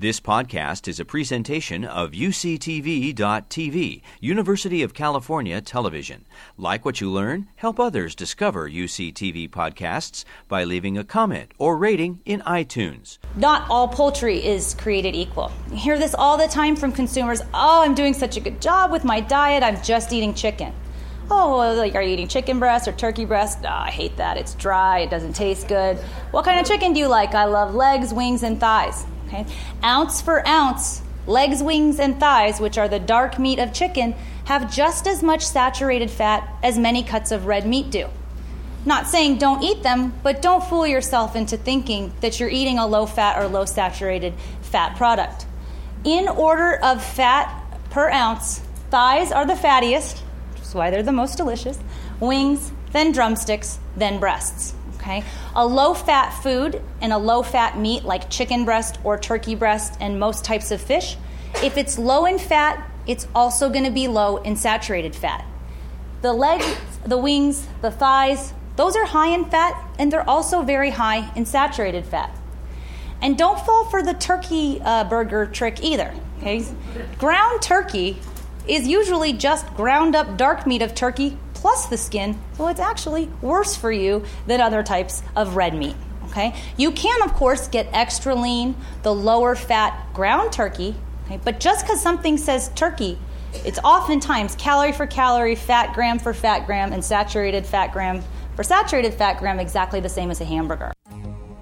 This podcast is a presentation of UCTV.tv, University of California Television. Like what you learn, help others discover UCTV podcasts by leaving a comment or rating in iTunes. Not all poultry is created equal. You hear this all the time from consumers oh, I'm doing such a good job with my diet, I'm just eating chicken. Oh, like, are you eating chicken breast or turkey breast? Oh, I hate that. It's dry, it doesn't taste good. What kind of chicken do you like? I love legs, wings, and thighs. Okay? Ounce for ounce, legs, wings, and thighs, which are the dark meat of chicken, have just as much saturated fat as many cuts of red meat do. Not saying don't eat them, but don't fool yourself into thinking that you're eating a low fat or low saturated fat product. In order of fat per ounce, thighs are the fattiest, which is why they're the most delicious, wings, then drumsticks, then breasts. Okay? A low fat food and a low fat meat like chicken breast or turkey breast and most types of fish, if it's low in fat, it's also going to be low in saturated fat. The legs, the wings, the thighs, those are high in fat and they're also very high in saturated fat. And don't fall for the turkey uh, burger trick either. Okay? Ground turkey is usually just ground up dark meat of turkey plus the skin, so it's actually worse for you than other types of red meat. Okay? You can, of course, get extra lean, the lower fat ground turkey, okay? but just because something says turkey, it's oftentimes calorie for calorie, fat gram for fat gram, and saturated fat gram for saturated fat gram exactly the same as a hamburger.